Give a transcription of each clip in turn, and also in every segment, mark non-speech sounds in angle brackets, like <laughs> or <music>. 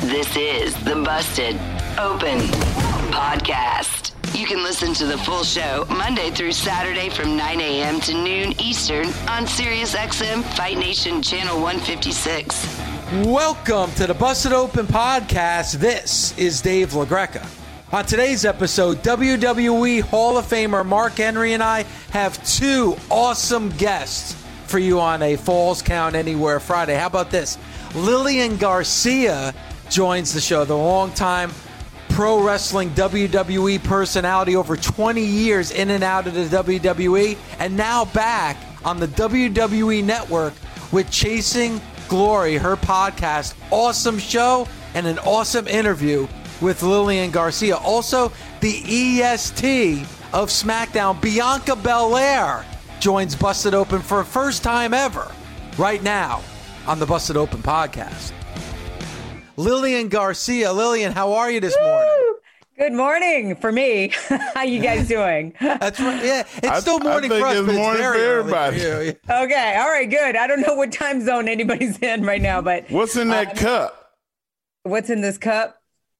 This is the Busted Open Podcast. You can listen to the full show Monday through Saturday from 9 a.m. to noon Eastern on SiriusXM Fight Nation Channel 156. Welcome to the Busted Open Podcast. This is Dave LaGreca. On today's episode, WWE Hall of Famer Mark Henry and I have two awesome guests for you on a Falls Count Anywhere Friday. How about this? Lillian Garcia joins the show, the longtime pro wrestling WWE personality over 20 years in and out of the WWE, and now back on the WWE network with Chasing Glory, her podcast. Awesome show and an awesome interview with Lillian Garcia. Also, the EST of SmackDown, Bianca Belair, joins Busted Open for a first time ever right now on the Busted Open podcast. Lillian Garcia. Lillian, how are you this morning? Good morning for me. <laughs> How you guys doing? That's right. Yeah, it's still morning I think for us, it's but morning it's very for everybody. for you. Okay, all right, good. I don't know what time zone anybody's in right now, but What's in that Um, cup? what's in this cup?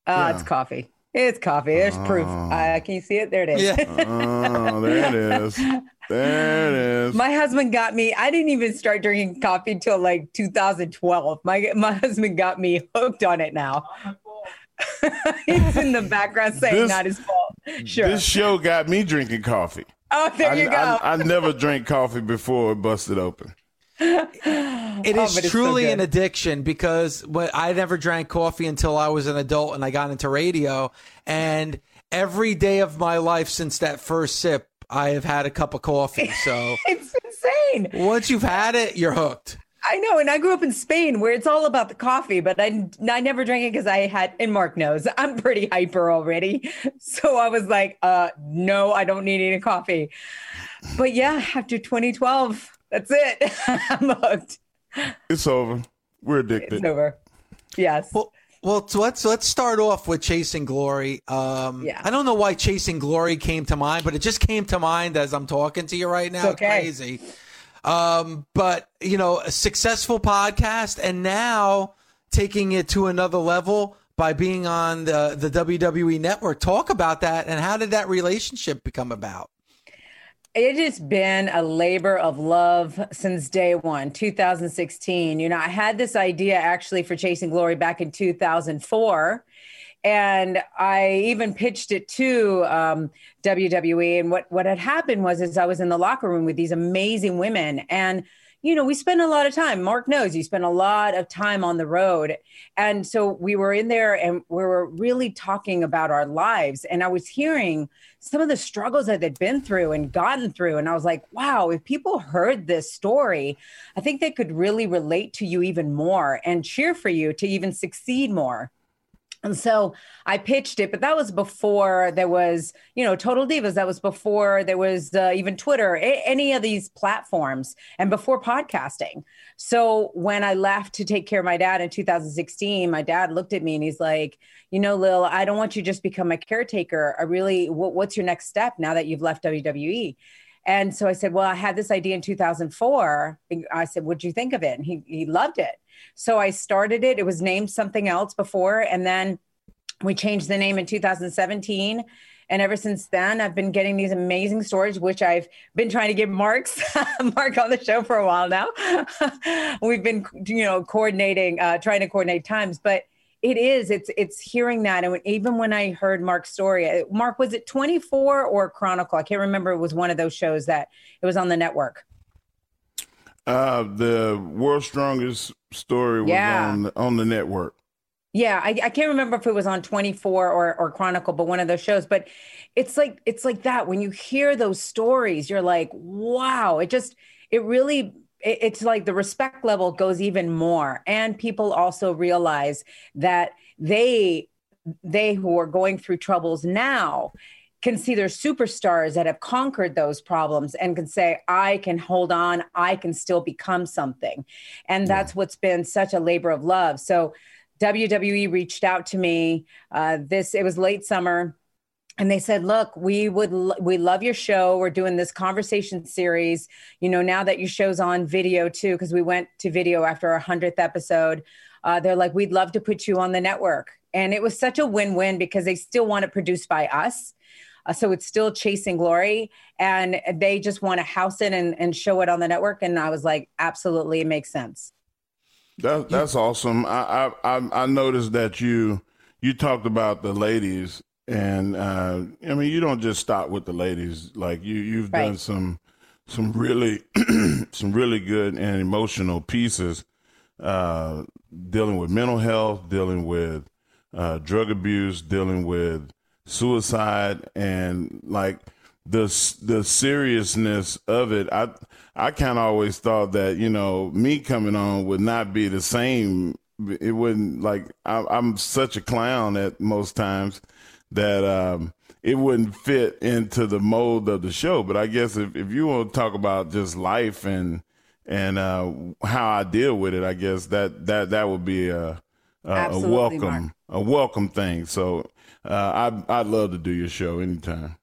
Uh, It's coffee. It's coffee. There's proof. Uh, can you see it? There it is. Yeah. Oh, there it is. <laughs> There it is. My husband got me. I didn't even start drinking coffee till like 2012. My my husband got me hooked on it now. <laughs> He's in the background saying This- not his fault. Sure. This show got me drinking coffee. oh, there I, you go. I, I never drank coffee before it busted open. It Oh, is but it's so truly an addiction because when, I never drank coffee until I was an adult and I got into radio. And every day of my life since that first sip, I have had a cup of coffee. <laughs> So it's insane. once you've had it, you're hooked. I know, and I grew up in Spain where it's all about the coffee, but I I never drank it because I had and Mark knows <laughs> I'm pretty hyper already, <laughs> so I was like, uh, no, I don't need any coffee. But yeah, after 2012, that's it. I'm hooked. It's over. We're addicted. It's over. Yes. Well, well, so let's let's start off with Chasing Glory. Um, Yeah. I don't know why Chasing Glory came to mind, but it just came to mind as I'm talking to you right now. It's okay. Crazy. Um, but you know, a successful podcast, and now taking it to another level by being on the the WWE network. Talk about that, and how did that relationship become about? It has been a labor of love since day one, 2016. You know, I had this idea actually for Chasing Glory back in 2004. And I even pitched it to um, WWE. And what, what had happened was, is I was in the locker room with these amazing women. And, you know, we spend a lot of time. Mark knows you spend a lot of time on the road. And so we were in there and we were really talking about our lives. And I was hearing some of the struggles that they'd been through and gotten through. And I was like, wow, if people heard this story, I think they could really relate to you even more and cheer for you to even succeed more. And so I pitched it, but that was before there was, you know, Total Divas. That was before there was uh, even Twitter, a- any of these platforms, and before podcasting. So when I left to take care of my dad in 2016, my dad looked at me and he's like, you know, Lil, I don't want you just become my caretaker. I really, what, what's your next step now that you've left WWE? And so I said, well, I had this idea in 2004. I said, what'd you think of it? And he, he loved it. So I started it. It was named something else before. And then we changed the name in 2017. And ever since then, I've been getting these amazing stories, which I've been trying to get Mark's <laughs> Mark on the show for a while now. <laughs> We've been, you know, coordinating, uh, trying to coordinate times, but it is, it's, it's hearing that. And even when I heard Mark's story, Mark, was it 24 or Chronicle? I can't remember. It was one of those shows that it was on the network. Uh, the world's strongest story was Yeah. on the, on the network. Yeah, I, I can't remember if it was on 24 or, or Chronicle, but one of those shows. But it's like it's like that. When you hear those stories, you're like, wow, it just it really it- it's like the respect level goes even more. And people also realize that they they who are going through troubles now can see their superstars that have conquered those problems and can say, I can hold on, I can still become something. And that's yeah. what's been such a labor of love. So WWE reached out to me. Uh, this it was late summer and they said look we would we love your show we're doing this conversation series you know now that your show's on video too because we went to video after our 100th episode uh, they're like we'd love to put you on the network and it was such a win-win because they still want it produced by us uh, so it's still chasing glory and they just want to house it and, and show it on the network and i was like absolutely it makes sense that, that's awesome I, I i noticed that you you talked about the ladies and uh, I mean, you don't just stop with the ladies. Like you, you've right. done some some really <clears throat> some really good and emotional pieces uh, dealing with mental health, dealing with uh, drug abuse, dealing with suicide, and like the the seriousness of it. I I kind of always thought that you know me coming on would not be the same. It wouldn't like I, I'm such a clown at most times that um, it wouldn't fit into the mold of the show. But I guess if, if you want to talk about just life and and uh, how I deal with it, I guess that that that would be a a, a welcome Mark. a welcome thing. So uh, I'd I'd love to do your show anytime.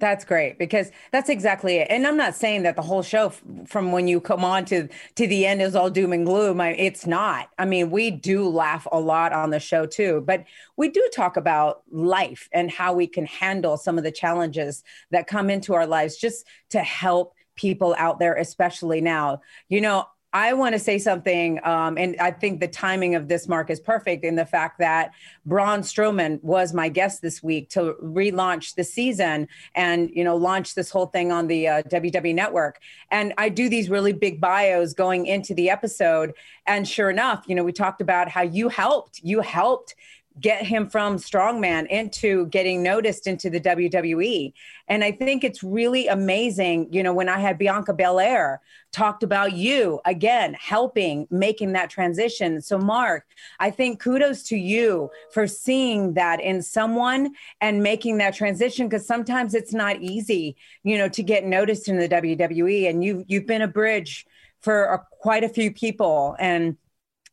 That's great because that's exactly it. And I'm not saying that the whole show from when you come on to to the end is all doom and gloom. I, it's not. I mean, we do laugh a lot on the show too, but we do talk about life and how we can handle some of the challenges that come into our lives just to help people out there especially now. You know, I want to say something, um, and I think the timing of this mark is perfect in the fact that Braun Strowman was my guest this week to relaunch the season and you know launch this whole thing on the uh, WWE Network. And I do these really big bios going into the episode, and sure enough, you know we talked about how you helped, you helped get him from strongman into getting noticed into the WWE. And I think it's really amazing, you know, when I had Bianca Belair talked about you again, helping making that transition. So, Mark, I think kudos to you for seeing that in someone and making that transition because sometimes it's not easy, you know, to get noticed in the WWE. And you've, you've been a bridge for a, quite a few people. And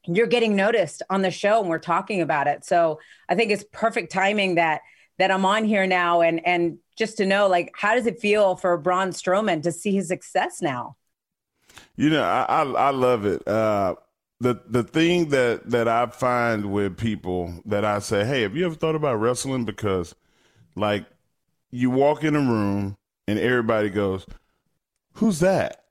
you're getting noticed on the show and we're talking about it. So I think it's perfect timing that that I'm on here now and and just to know like how does it feel for Braun Strowman to see his success now? You know, I I, I love it. Uh, the the thing that that I find with people that I say, hey, have you ever thought about wrestling? Because like you walk in a room and everybody goes, who's that?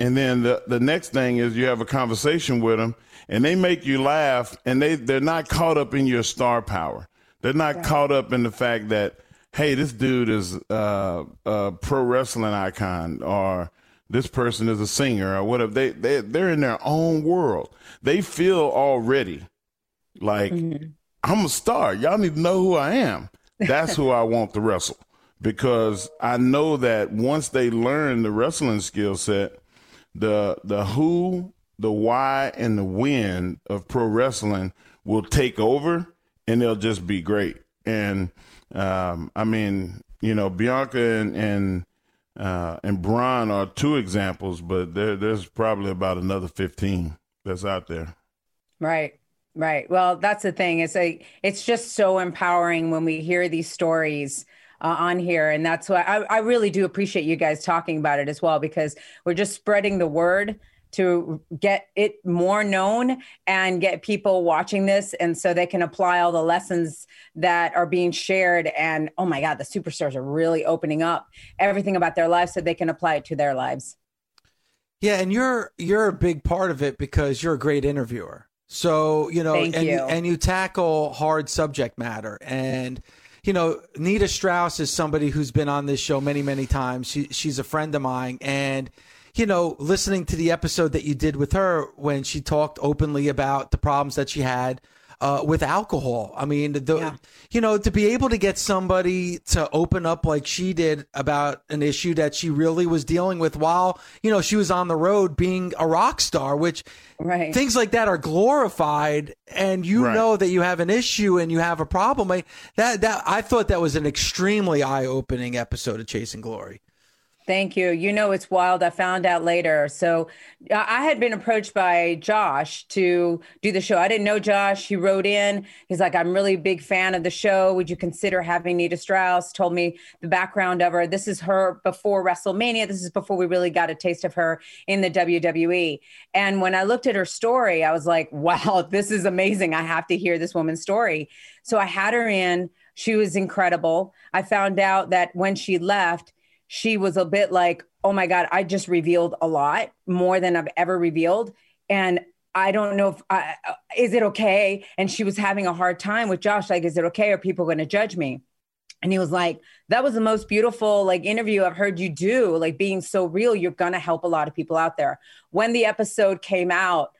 And then the, the next thing is you have a conversation with them and they make you laugh and they, they're not caught up in your star power. They're not right. caught up in the fact that, hey, this dude is uh, a pro wrestling icon or this person is a singer or whatever. They, they, they're in their own world. They feel already like mm-hmm. I'm a star. Y'all need to know who I am. That's who I want to wrestle because I know that once they learn the wrestling skill set, the the who, the why, and the when of pro wrestling will take over, and they'll just be great. And um, I mean, you know, Bianca and and uh, and Braun are two examples, but there there's probably about another fifteen that's out there. Right. Right. Well, that's the thing. It's a it's just so empowering when we hear these stories uh, on here. And that's why I, I really do appreciate you guys talking about it as well, because we're just spreading the word to get it more known and get people watching this and so they can apply all the lessons that are being shared and oh my god the superstars are really opening up everything about their lives so they can apply it to their lives yeah and you're you're a big part of it because you're a great interviewer so you know Thank and you. and you tackle hard subject matter and you know, Nita Strauss is somebody who's been on this show many, many times. She, she's a friend of mine. And, you know, listening to the episode that you did with her when she talked openly about the problems that she had uh, with alcohol. I mean, the, Yeah. you know, to be able to get somebody to open up like she did about an issue that she really was dealing with while, you know, she was on the road being a rock star, which Right. things like that are glorified and you Right. know that you have an issue and you have a problem. I, that, that, I thought that was an extremely eye opening episode of Chasing Glory. Thank you. You know, it's wild. I found out later. So I had been approached by Josh to do the show. I didn't know Josh. He wrote in. He's like, I'm really a big fan of the show. Would you consider having Nita Strauss? Told me the background of her. This is her before WrestleMania. This is before we really got a taste of her in the WWE. And when I looked at her story, I was like, <laughs> wow, this is amazing. I have to hear this woman's story. So I had her in. She was incredible. I found out that when she left, she was a bit like, oh my God, I just revealed a lot more than I've ever revealed. And I don't know if, I, uh, is it okay? And she was having a hard time with Josh, like, is it okay? Are people going to judge me? And he was like, that was the most beautiful like interview I've heard you do, like being so real. You're going to help a lot of people out there. When the episode came out,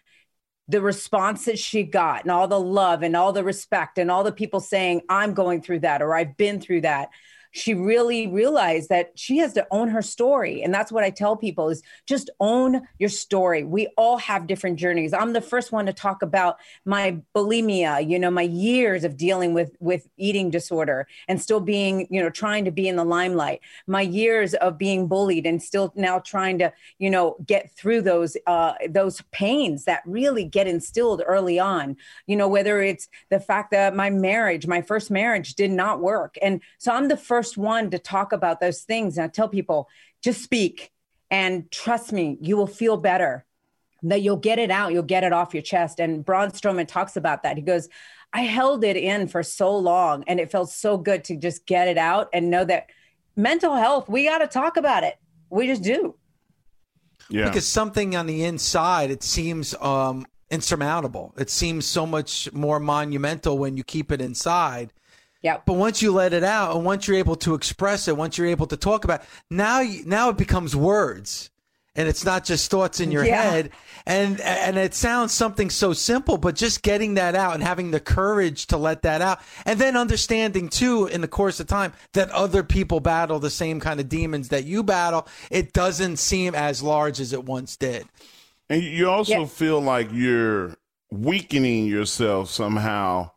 the response that she got and all the love and all the respect and all the people saying, I'm going through that or I've been through that. She really realized that she has to own her story. And that's what I tell people is just own your story. We all have different journeys. I'm the first one to talk about my bulimia, you know, my years of dealing with with eating disorder and still being, you know, trying to be in the limelight. My years of being bullied and still now trying to, you know, get through those uh those pains that really get instilled early on. You know, whether it's the fact that my marriage, my first marriage did not work. And so I'm the first one to talk about those things. And I tell people, just speak and trust me, you will feel better that you'll get it out, you'll get it off your chest. And Braun Strowman talks about that. He goes, I held it in for so long and it felt so good to just get it out and know that mental health, we got to talk about it. We just do. Yeah. Because something on the inside, it seems um, insurmountable. It seems so much more monumental when you keep it inside. Yeah. But once you let it out, and once you're able to express it, once you're able to talk about, it, now you, now it becomes words, and it's not just thoughts in your Yeah. head. And and it sounds something so simple, but just getting that out and having the courage to let that out, and then understanding too, in the course of time, that other people battle the same kind of demons that you battle. It doesn't seem as large as it once did. And you also Yeah. feel like you're weakening yourself somehow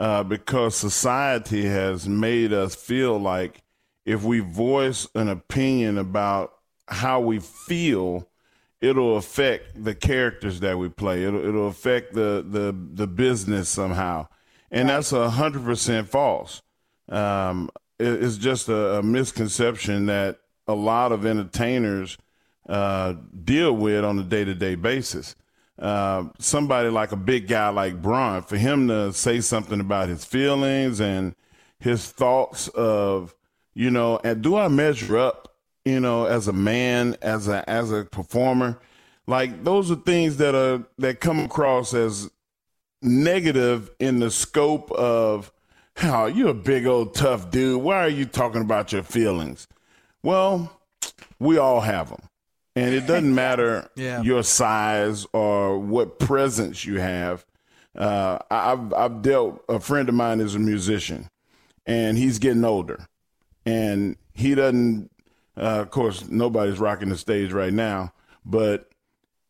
uh, because society has made us feel like if we voice an opinion about how we feel, it'll affect the characters that we play. It'll, it'll affect the, the, the business somehow. And that's a hundred percent false. Um, it- it's just a, a misconception that a lot of entertainers uh, deal with on a day to day basis. Uh, somebody like a big guy like Braun, for him to say something about his feelings and his thoughts of, you know, and do I measure up, you know, as a man, as a as a performer? Like those are things that are that come across as negative in the scope of how you're a big old tough dude. Why are you talking about your feelings? Well, we all have them. And it doesn't matter <laughs> Yeah. your size or what presence you have. Uh, I- I've, I've dealt, a friend of mine is a musician and he's getting older. And he doesn't, uh, of course, nobody's rocking the stage right now, but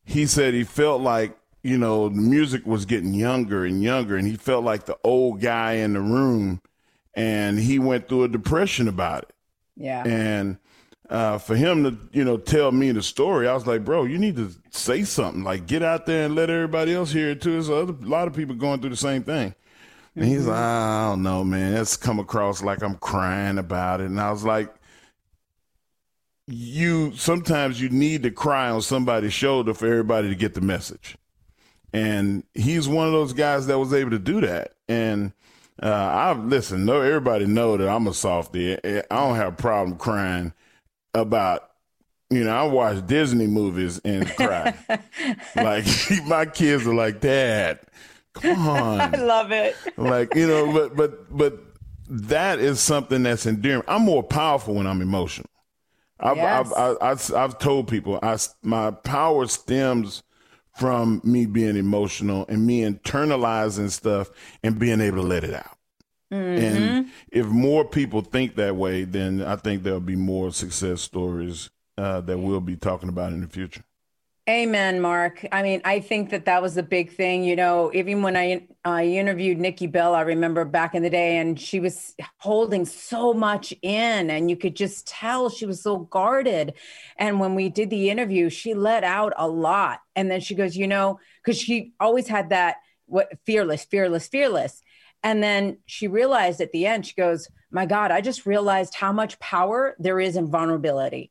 he said he felt like you know the music was getting younger and younger and he felt like the old guy in the room and he went through a depression about it Yeah. and uh, for him to you know tell me the story i was like bro you need to say something like get out there and let everybody else hear it too there's a other- a lot of people going through the same thing and he's like i don't know man that's come across like i'm crying about it and i was like you sometimes you need to cry on somebody's shoulder for everybody to get the message. And he's one of those guys that was able to do that. And uh, I've listened. No, everybody know that I'm a softie. I don't have a problem crying about. You know, I watch Disney movies and cry. <laughs> like <laughs> my kids are like, Dad, come <laughs> on I love it. like you know but but but that is something that's endearing i'm more powerful when i'm emotional i've Yes. I've, I've, I've, I've told people I, my power stems from me being emotional and me internalizing stuff and being able to let it out. Mm-hmm. And if more people think that way, then I think there'll be more success stories uh, that we'll be talking about in the future. Amen, Mark. I mean, I think that that was the big thing. You know, even when I I interviewed Nikki Bella, I remember back in the day, and she was holding so much in, and you could just tell she was so guarded. And when we did the interview, she let out a lot, and then she goes, you know, because she always had that what fearless, fearless, fearless. And then she realized at the end, she goes, My God, I just realized how much power there is in vulnerability.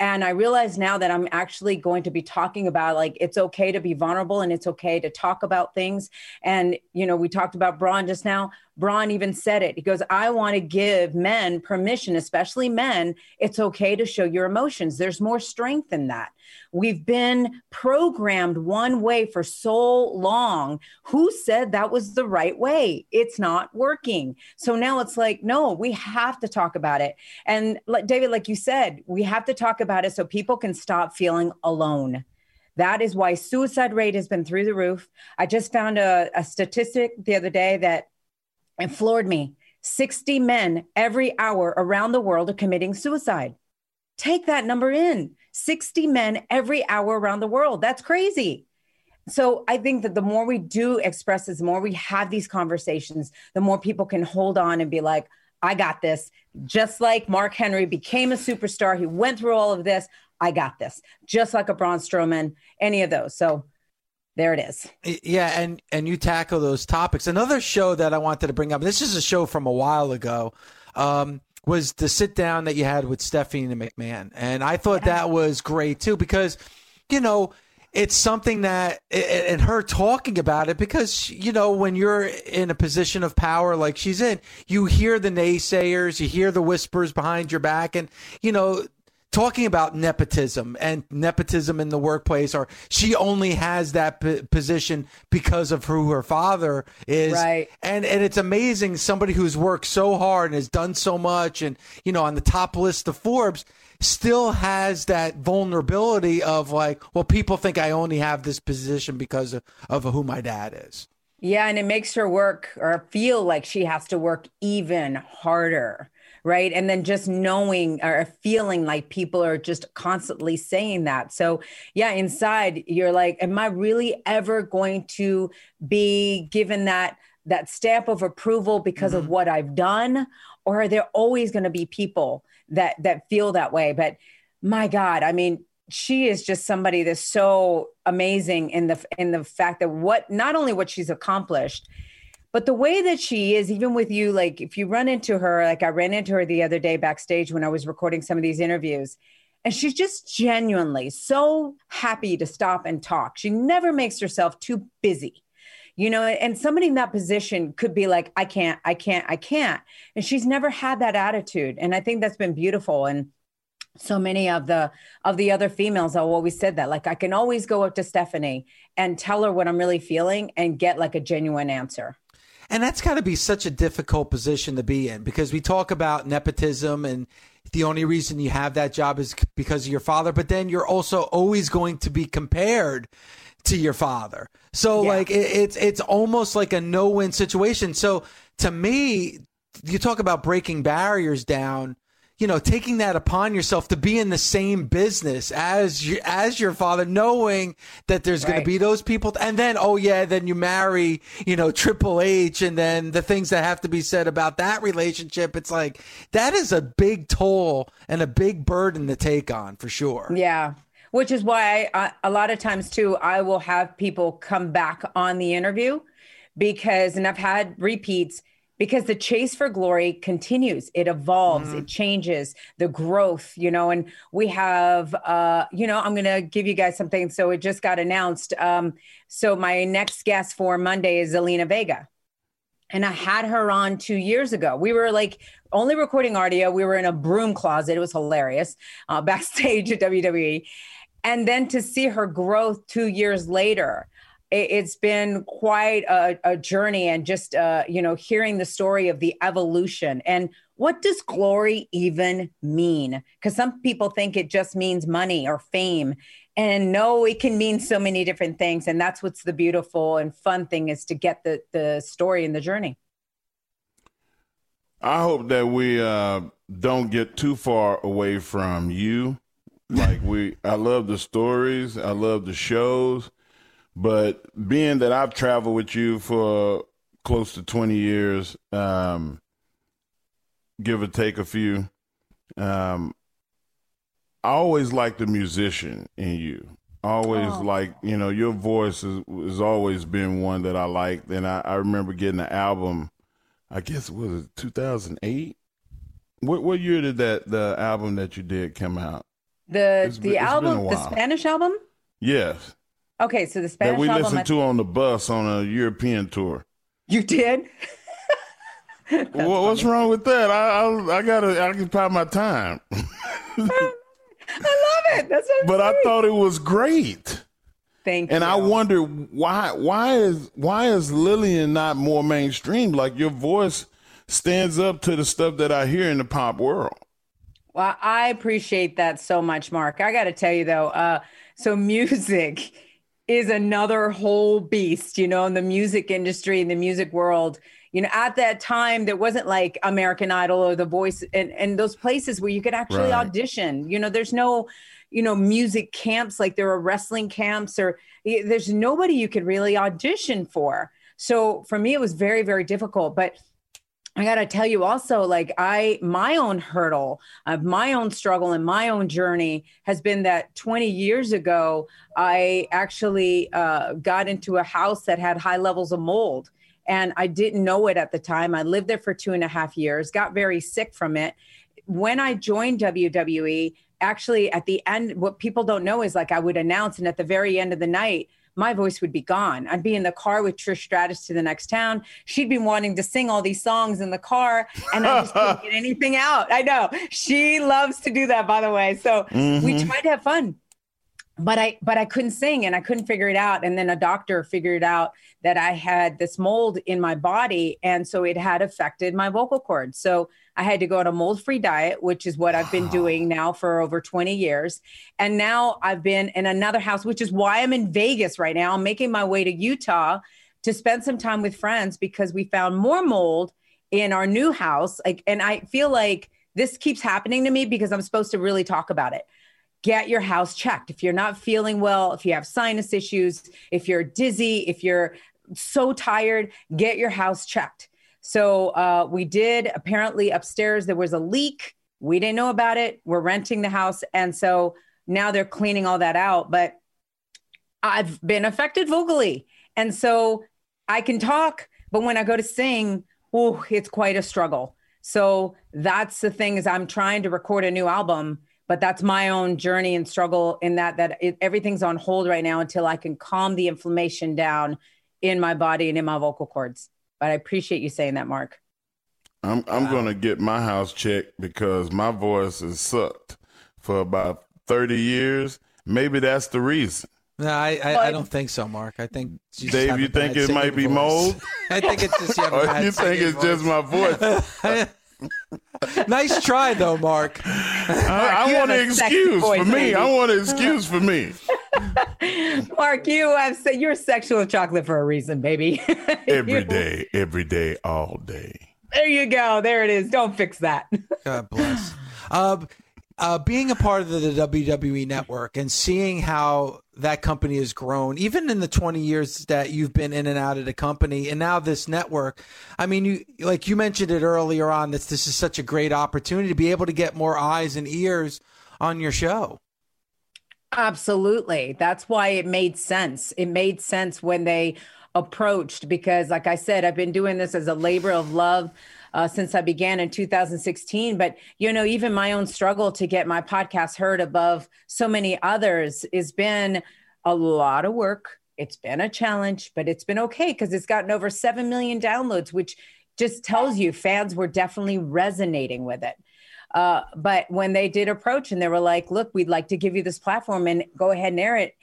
And i realize now that i'm actually going to be talking about like it's okay to be vulnerable and it's okay to talk about things. And you know we talked about braun just now braun even said it he goes i want to give men permission especially men it's okay to show your emotions there's more strength in that We've been programmed one way for so long. Who said that was the right way? It's not working. So now it's like, no, we have to talk about it. And David, like you said, we have to talk about it so people can stop feeling alone. That is why suicide rate has been through the roof. I just found a, a statistic the other day that it floored me. 60 men every hour around the world are committing suicide. Take that number in. 60 men every hour around the world. That's crazy. So I think that the more we do express this, the more we have these conversations, the more people can hold on and be like, I got this. Just like Mark Henry became a superstar, he went through all of this. I got this. Just like a Braun Strowman, any of those. So there it is. Yeah, and and you tackle those topics. Another show that I wanted to bring up. This is a show from a while ago. Um, was the sit down that you had with Stephanie and McMahon. And I thought yeah. that was great too, because, you know, it's something that, and her talking about it, because, you know, when you're in a position of power like she's in, you hear the naysayers, you hear the whispers behind your back, and, you know, talking about nepotism and nepotism in the workplace or she only has that p- position because of who her father is. Right. And and it's amazing somebody who's worked so hard and has done so much and you know on the top list of Forbes still has that vulnerability of like well people think I only have this position because of, of who my dad is. Yeah and it makes her work or feel like she has to work even harder right? And then just knowing or feeling like people are just constantly saying that. So, yeah, inside you're like, am I really ever going to be given that that stamp of approval because mm-hmm. of what I've done, or are there always going to be people that that feel that way? But my God, I mean, she is just somebody that's so amazing in the in the fact that what not only what she's accomplished but the way that she is, even with you, like if you run into her, like I ran into her the other day backstage when I was recording some of these interviews, and she's just genuinely so happy to stop and talk. She never makes herself too busy you know and somebody in that position could be like i can't i can't i can't. And she's never had that attitude and i think that's been beautiful. And so many of the of the other females have always said that like i can always go up to stephanie and tell her what i'm really feeling and get like a genuine answer and that's got to be such a difficult position to be in because we talk about nepotism and the only reason you have that job is because of your father, but then you're also always going to be compared to your father. So yeah. like it, it's it's almost like a no-win situation. So to me, you talk about breaking barriers down you know, taking that upon yourself to be in the same business as you, as your father, knowing that there's right. going to be those people, and then oh yeah, then you marry, you know, Triple H, and then the things that have to be said about that relationship. It's like that is a big toll and a big burden to take on for sure. Yeah, which is why I, a lot of times too, I will have people come back on the interview because, and I've had repeats because the chase for glory continues. It evolves mm-hmm. it changes the growth you know and we have uh you know i'm gonna give you guys something. So it just got announced um so my next guest for monday is zelina vega. And i had her on two years ago. We were like only recording audio. We were in a broom closet. It was hilarious uh, <laughs> backstage at wwe and then to see her growth two years later it's been quite a, a journey and just uh, you know hearing the story of the evolution. And what does glory even mean? Because some people think it just means money or fame. And no it can mean so many different things. And that's what's the beautiful and fun thing is to get the the story and the journey. I hope that we uh, don't get too far away from you. Like we, I love the stories, I love the shows, but being that I've traveled with you for close to twenty years, um, give or take a few, um, I always like the musician in you. Always Oh. like you know your voice has, has always been one that I liked, and I, I remember getting the album. I guess was it was two thousand eight. What what year did that the album that you did come out? the It's the been album the spanish album Yes, okay so the Spanish that we listened I- to on the bus on a European tour. you did <laughs> What, what's wrong with that? I I, I gotta occupy my time, <laughs> i love it that's so but I thought it was great. thank you. And you I wonder why why is why is Lillian not more mainstream? Like your voice stands up to the stuff that I hear in the pop world. Well, I appreciate that so much, Mark. I got to tell you though, uh, so <laughs> music is another whole beast, you know, in the music industry, in the music world. You know, at that time, there wasn't like American Idol or The Voice and, and those places where you could actually Right. audition. You know, there's no, you know, music camps like there are wrestling camps or there's nobody you could really audition for. So for me, it was very, very difficult. But I got to tell you also, like, I, my own hurdle my own struggle and my own journey has been that 20 years ago, I actually uh, got into a house that had high levels of mold. And I didn't know it at the time. I lived there for two and a half years, got very sick from it. When I joined WWE, actually at the end, what people don't know is like I would announce, and at the very end of the night, my voice would be gone. I'd be in the car with Trish Stratus to the next town. She'd be wanting to sing all these songs in the car, and I just couldn't get <laughs> anything out. I know she loves to do that, by the way. So we mm-hmm. tried to have fun, but I but I couldn't sing and I couldn't figure it out. And then a doctor figured out that I had this mold in my body, and so it had affected my vocal cords. So I had to go on a mold-free diet, which is what I've been doing now for over 20 years. And now I've been in another house, which is why I'm in Vegas right now. I'm making my way to Utah to spend some time with friends because we found more mold in our new house. Like, and I feel like this keeps happening to me because I'm supposed to really talk about it. Get your house checked. If you're not feeling well, if you have sinus issues, if you're dizzy, if you're so tired, get your house checked. So uh, we did. Apparently, upstairs there was a leak. We didn't know about it. We're renting the house, and so now they're cleaning all that out. But I've been affected vocally, and so I can talk, but when I go to sing, oh, it's quite a struggle. So that's the thing is I'm trying to record a new album, but that's my own journey and struggle in that that it, everything's on hold right now until I can calm the inflammation down in my body and in my vocal cords. But I appreciate you saying that, Mark. I'm I'm gonna get my house checked because my voice has sucked for about thirty years. Maybe that's the reason. No, I, I, I don't think so, Mark. I think you Dave, have you think it might be voice. mold? <laughs> I think it's just you have a bad you think singing it's just my voice? <laughs> voice. nice try, though, Mark. I, I want an excuse voice, for me. baby. I want an excuse for me. <laughs> Mark, you have said you're sexual with chocolate for a reason, baby. <laughs> Every You- day, every day, all day. There you go. There it is. Don't fix that. God bless. Uh, uh, being a part of the, WWE network and seeing how that company has grown, even in the 20 years that you've been in and out of the company, and now this network. I mean, you like you mentioned it earlier on. That this is such a great opportunity to be able to get more eyes and ears on your show. Absolutely. That's why it made sense. It made sense when they approached because, like I said, I've been doing this as a labor of love uh, since I began in 2016. But, you know, even my own struggle to get my podcast heard above so many others has been a lot of work. It's been a challenge, but it's been okay because it's gotten over 7 million downloads, which just tells you fans were definitely resonating with it. Uh, but when they did approach and they were like, look, we'd like to give you this platform and go ahead and air it.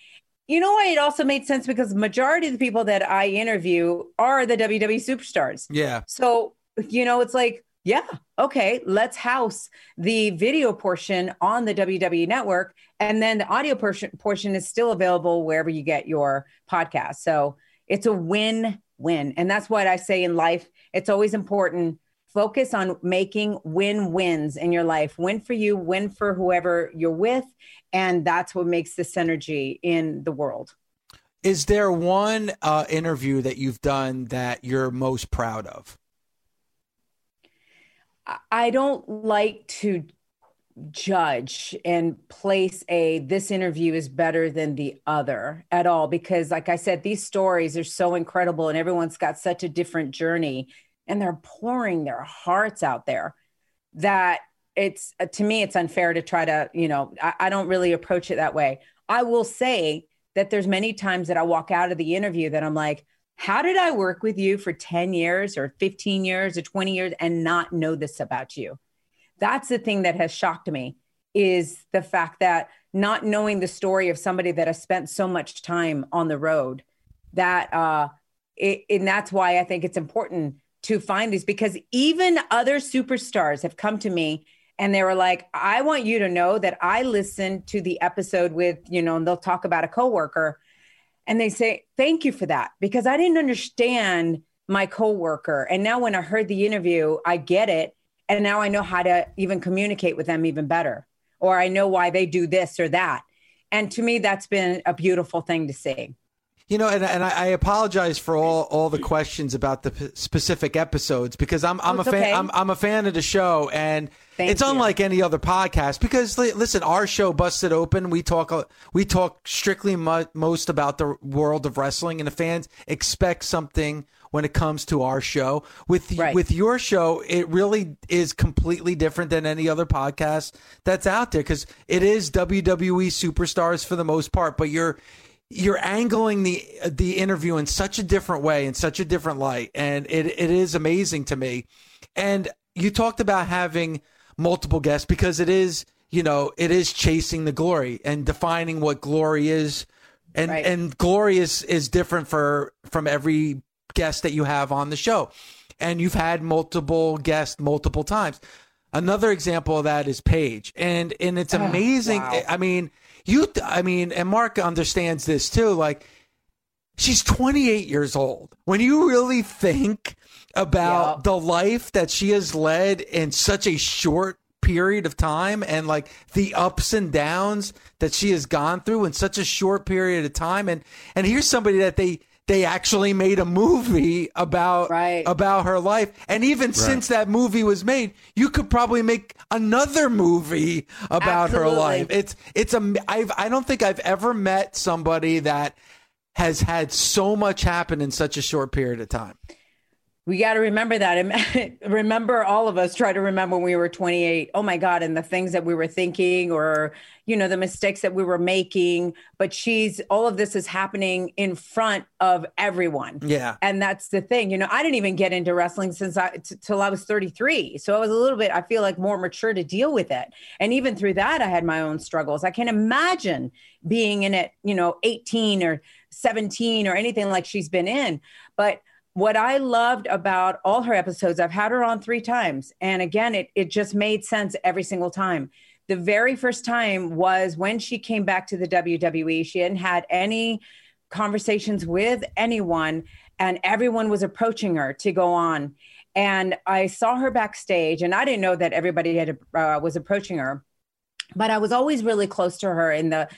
You know what? It also made sense because majority of the people that I interview are the WWE superstars. Yeah. So, you know, it's like, yeah, okay, let's house the video portion on the WWE network. And then the audio portion, portion is still available wherever you get your podcast. So it's a win win. And that's what I say in life. It's always important. Focus on making win wins in your life win for you, win for whoever you're with. And that's what makes the synergy in the world. Is there one uh, interview that you've done that you're most proud of? I don't like to judge and place a this interview is better than the other at all because like I said these stories are so incredible and everyone's got such a different journey and they're pouring their hearts out there that it's uh, to me it's unfair to try to you know I, I don't really approach it that way. I will say that there's many times that i walk out of the interview that i'm like how did I work with you for 10 years or 15 years or 20 years and not know this about you? That's the thing that has shocked me is the fact that not knowing the story of somebody that has spent so much time on the road that uh it, and that's why I think it's important to find these because even other superstars have come to me and they were like, I want you to know that I listened to the episode with, you know, and they'll talk about a coworker and they say thank you for that because i didn't understand my coworker. And now when i heard the interview i get it. And now i know how to even communicate with them even better. Or i know why they do this or that. And to me that's been a beautiful thing to see you know, and, and I, apologize for all, all the questions about the p- specific episodes because I'm I'm oh, a fan okay. I'm, I'm a fan of the show and Thank it's you. unlike any other podcast because listen, our show busted open. We talk we talk strictly mo- most about the world of wrestling, and the fans expect something when it comes to our show. With right. with your show, it really is completely different than any other podcast that's out there because it is WWE superstars for the most part, but you're you're angling the the interview in such a different way, in such a different light, and it it is amazing to me. And you talked about having multiple guests because it is you know it is chasing the glory and defining what glory is, and right. and glory is is different for from every guest that you have on the show, and you've had multiple guests multiple times. Another example of that is Paige, and and it's oh, amazing. Oh, wow. I mean you, I mean, and Mark understands this too. Like, she's 28 years old. When you really think about yeah. the life that she has led in such a short period of time and like the ups and downs that she has gone through in such a short period of time and and here's somebody that they they actually made a movie about right. about her life and even right. since that movie was made you could probably make another movie about Absolutely. her life it's it's a I've, i don't think i've ever met somebody that has had so much happen in such a short period of time we got to remember that. And <laughs> remember all of us try to remember when we were 28 oh my god and the things that we were thinking or you know the mistakes that we were making. But she's all of this is happening in front of everyone. Yeah. And that's the thing you know i didn't even get into wrestling since i t- till i was 33 so i was a little bit i feel like more mature to deal with it. And even through that i had my own struggles. I can't imagine being in it you know 18 or 17 or anything like she's been in. But what I loved about all her episodes, I've had her on three times. And again, it, it just made sense every single time. The very first time was when she came back to the WWE. She hadn't had any conversations with anyone, and everyone was approaching her to go on. And I saw her backstage, and I didn't know that everybody had uh, was approaching her but I was always really close to her in the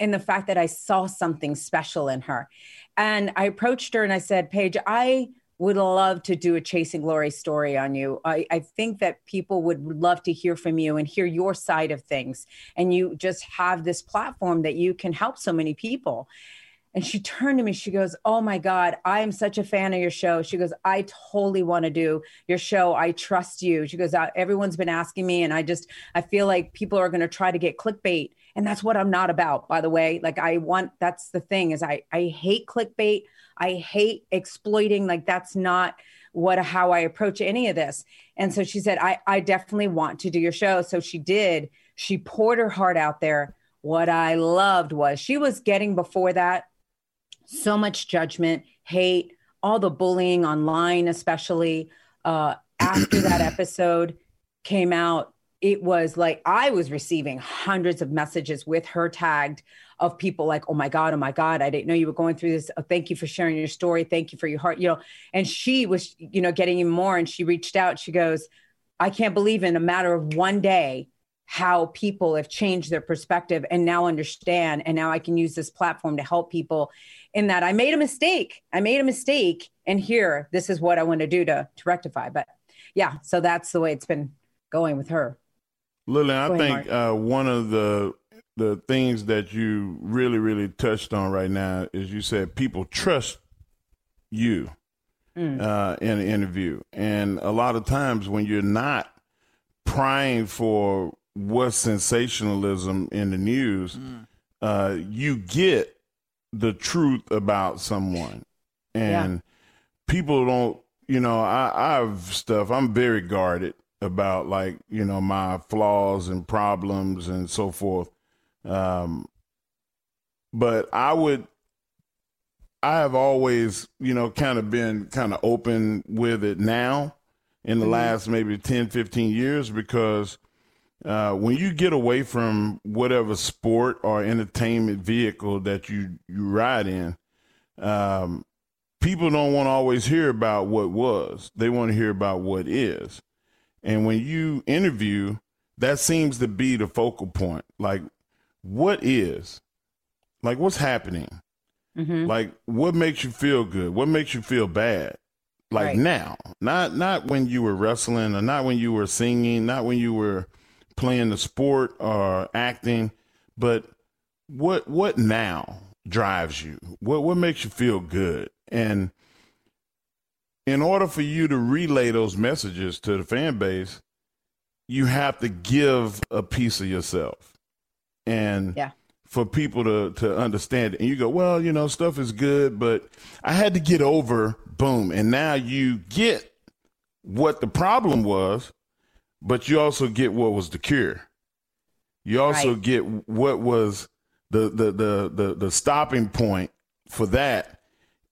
in the fact that I saw something special in her. And I approached her and I said, Paige, I would love to do a Chasing Glory story on you. I, I, think that people would love to hear from you and hear your side of things. And you just have this platform that you can help so many people. And she turned to me, she goes, Oh my God, I am such a fan of your show. She goes, I totally want to do your show. I trust you. She goes, uh, Everyone's been asking me, and I just, I feel like people are going to try to get clickbait and that's what i'm not about by the way. Like i want that's the thing is i i hate clickbait. I hate exploiting like that's not what how i approach any of this. And so she said i i definitely want to do your show. So she did. She poured her heart out there. What i loved was she was getting before that so much judgment hate all the bullying online especially uh after that episode came out, it was like I was receiving hundreds of messages with her tagged of people like, oh my God, oh my God, I didn't know you were going through this. Oh, thank you for sharing your story. Thank you for your heart. You know, and she was, you know, getting more. And she reached out. She goes, I can't believe in a matter of one day how people have changed their perspective and now understand. And now I can use this platform to help people in that I made a mistake. I made a mistake. And here, this is what I want to do to, to rectify. But yeah, so that's the way it's been going with her. Lily, I think uh, one of the the things that you really, really touched on right now is you said people trust you mm. uh, in an interview, and a lot of times when you're not prying for what's sensationalism in the news, mm. uh, you get the truth about someone, and yeah. people don't. You know, I, I have stuff. I'm very guarded about like you know my flaws and problems and so forth. Um but i would i have always you know kind of been kind of open with it now in the mm-hmm. last maybe 10 15 years because uh, when you get away from whatever sport or entertainment vehicle that you you ride in um, people don't want to always hear about what was. They want to hear about what is and when you interview, that seems to be the focal point. Like, what is? Like, what's happening? Mm-hmm. Like, what makes you feel good? What makes you feel bad? Like right. now, not not when you were wrestling, or not when you were singing, not when you were playing the sport or acting, but what what now drives you? What what makes you feel good? And in order for you to relay those messages to the fan base, you have to give a piece of yourself. And yeah. for people to, to understand it. And you go, well, you know, stuff is good, but I had to get over, boom. And now you get what the problem was, but you also get what was the cure. You also right. get what was the, the, the, the, the stopping point for that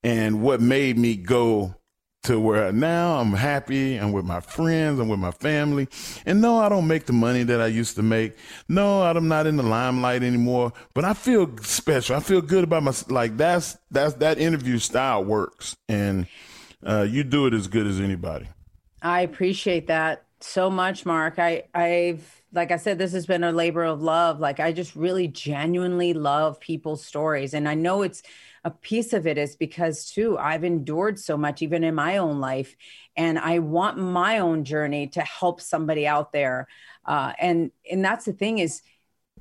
and what made me go to where now I'm happy. I'm with my friends. I'm with my family. And no, I don't make the money that I used to make. No, I'm not in the limelight anymore, but I feel special. I feel good about my, like that's, that's, that interview style works. And, uh, you do it as good as anybody. I appreciate that so much, Mark. I, I've, like I said, this has been a labor of love. Like I just really genuinely love people's stories. And I know it's, a piece of it is because too i've endured so much even in my own life and i want my own journey to help somebody out there. Uh, and and that's the thing is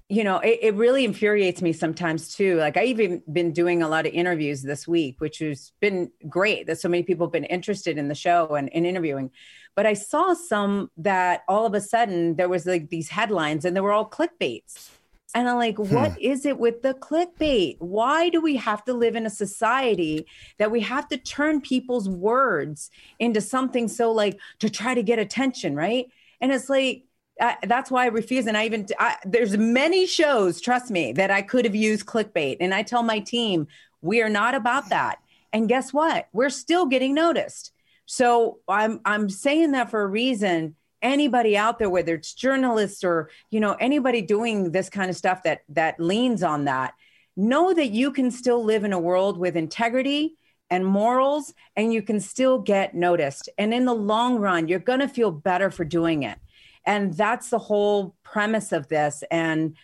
you know it, it, really infuriates me sometimes too. Like i even been doing a lot of interviews this week which has been great that so many people have been interested in the show and, and interviewing. But i saw some that all of a sudden there was like these headlines and they were all clickbaits and I'm like, hmm. what is it with the clickbait? Why do we have to live in a society that we have to turn people's words into something so like to try to get attention, right? And it's like, uh, that's why I refuse. And I even, I, there's many shows, trust me, that I could have used clickbait. And I tell my team, we are not about that. And guess what? We're still getting noticed. So I'm, I'm saying that for a reason anybody out there whether it's journalists or you know anybody doing this kind of stuff that that leans on that know that you can still live in a world with integrity and morals and you can still get noticed and in the long run you're going to feel better for doing it and that's the whole premise of this and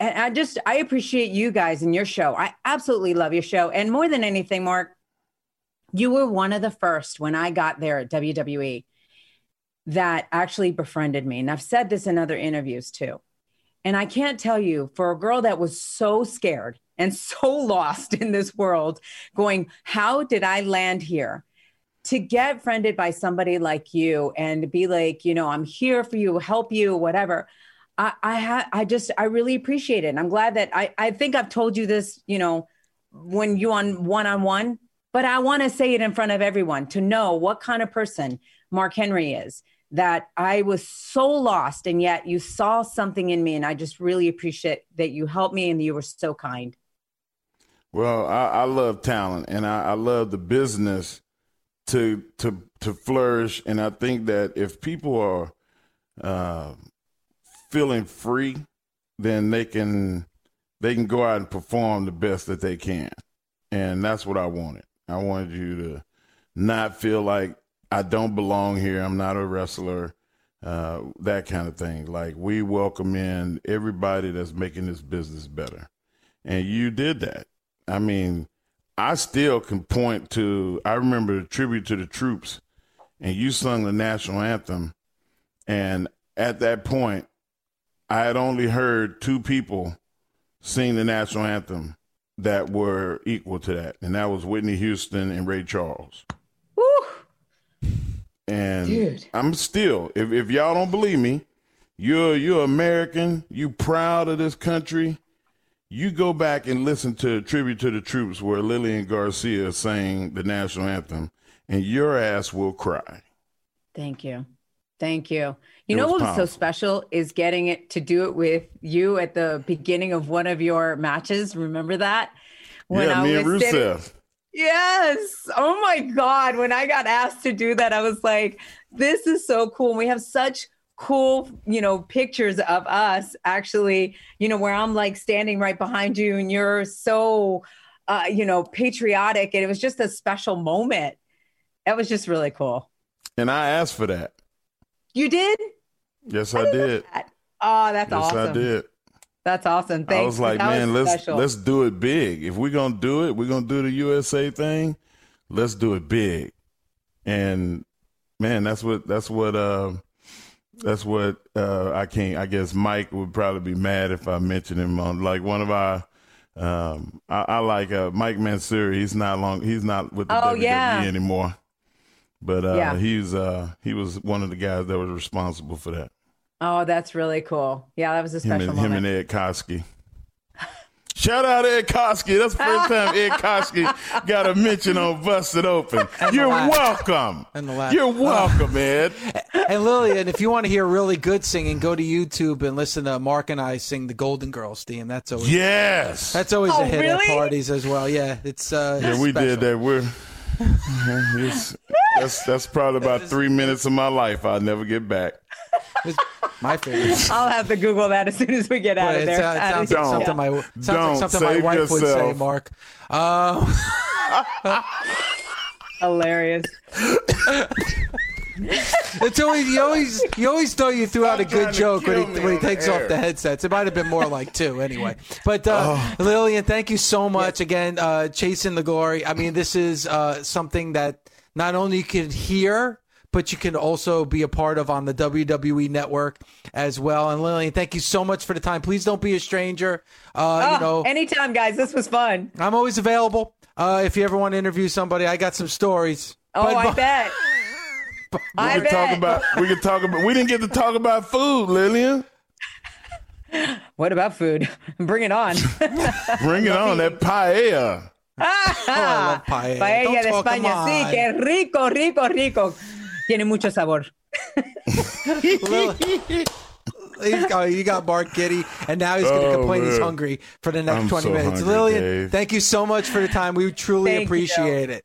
and I just I appreciate you guys and your show. I absolutely love your show. And more than anything, Mark, you were one of the first when I got there at WWE that actually befriended me. And I've said this in other interviews too. And I can't tell you for a girl that was so scared and <laughs> so lost in this world, going, How did I land here? To get friended by somebody like you and be like, you know, I'm here for you, help you, whatever. I, I ha- I just I really appreciate it. And I'm glad that I, I think I've told you this, you know, when you on one on one, but I want to say it in front of everyone to know what kind of person Mark Henry is that I was so lost and yet you saw something in me and I just really appreciate that you helped me and you were so kind. Well, I, I love talent and I, I, love the business to to to flourish. And I think that if people are uh, feeling free, then they can they can go out and perform the best that they can. And that's what I wanted. I wanted you to not feel like I don't belong here. I'm not a wrestler. Uh, that kind of thing. Like we welcome in everybody that's making this business better, and you did that. I mean, I still can point to. I remember the tribute to the troops, and you sung the national anthem, and at that point, I had only heard two people sing the national anthem that were equal to that, and that was Whitney Houston and Ray Charles. And Dude. I'm still, if, if y'all don't believe me, you're you're American, you proud of this country. You go back and listen to Tribute to the Troops where Lillian Garcia sang the national anthem, and your ass will cry. Thank you. Thank you. You It know what was so special is getting it to do it with you at the beginning of one of your matches. Remember that? yeah, me and sitting- Rusev. Yes. Oh my God. When I got asked to do that, I was like, this is so cool. And we have such cool, you know, pictures of us actually, you know, where I'm like standing right behind you and you're so, uh, you know, patriotic. And it was just a special moment. That was just really cool. And I asked for that. You did? Yes, I did. that. Oh, that's Yes, awesome. Yes, I did. That's awesome. Thanks. I was like, man, let's special. let's do it big. If we're gonna do it, we're gonna do the USA thing. Let's do it big. And man, that's what that's what uh, that's what uh, I can't. I guess Mike would probably be mad if I mentioned him on like one of our. Um, I, I like uh, Mike Mansury. He's not long. He's not with the Oh, WWE yeah. anymore. But uh, Yeah. he's uh, he was one of the guys that was responsible for that. Oh, that's really cool. Yeah, that was a Him special and, him and Ed Koskey. <laughs> Shout out Ed Koskey. That's the first time Ed Koskey <laughs> got a mention on Busted Open. <laughs> You're laugh. welcome. And the laugh. You're welcome, Ed. And Lillian, if you want to hear really good singing, go to YouTube and listen to Mark and I sing the Golden Girls theme. That's always Yes. that's always Oh, a hit really? at parties as well. Yeah, it's uh, yeah, it's we special. did that. We're it's, that's that's probably about three minutes of my life I'll never get back. It's my favorite. I'll have to Google that as soon as we get out But of it, there. sounds- it sounds like Don't. something my sounds like something my Save wife would say, yourself. Mark. <laughs> Um, <laughs> Hilarious. <laughs> <laughs> it's always you always you always thought you threw out a good joke when he when he on the takes off the headsets. It might have been more like two anyway. But uh, Oh. Lillian, thank you so much again. Uh, chasing the glory. I mean, this is uh, something that not only you can hear. But you can also be a part of on the WWE network as well. And Lillian, thank you so much for the time. Please don't be a stranger. Uh, Oh, you know, anytime, guys. This was fun. I'm always available. Uh, if you ever want to interview somebody, I got some stories. Oh, But- I bet. <laughs> We I can bet. talk about we can talk about we didn't get to talk about food, Lillian. What about food? Bring it on. <laughs> Bring it on, that paella. Ah, oh, paella. Paella de España. Sí, qué rico, rico, rico. Tiene mucho sabor. Lil- He's got, you got Mark Giddy, and now he's going to Oh, complain he's hungry for the next I'm 20 so minutes. hungry, Lillian, Dave. thank you so much for the time. We truly Thank you. appreciate it.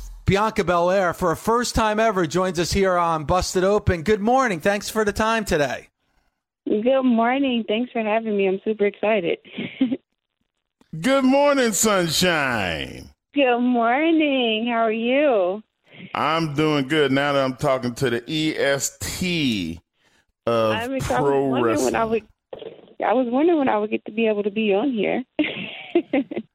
Bianca Belair, for a first time ever, joins us here on Busted Open. Good morning. Thanks for the time today. Good morning. Thanks for having me. I'm super excited. <laughs> Good morning, sunshine. Good morning. How are you? I'm doing good now that I'm talking to the EST of I, mean, pro was wondering when I wrestling. would. I was wondering when I would get to be able to be on here. <laughs>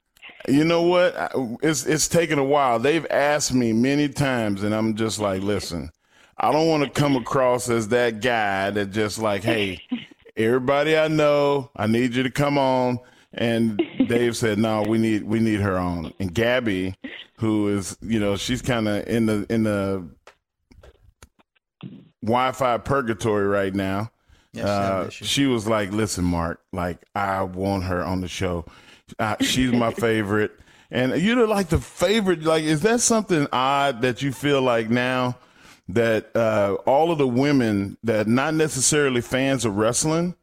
You know what? It's it's taken a while. They've asked me many times, and I'm just like, listen, I don't want to come across as that guy that just like, hey, everybody I know, I need you to come on. And Dave said, no, we need we need her on. And Gabby, who is you know she's kind of in the in the Wi-Fi purgatory right now. Having Uh, she was like, "Listen, Mark, like I want her on the show. Uh, she's my favorite." And you're like the favorite. Like, is that something odd that you feel like now that uh, all of the women that not necessarily fans of wrestling,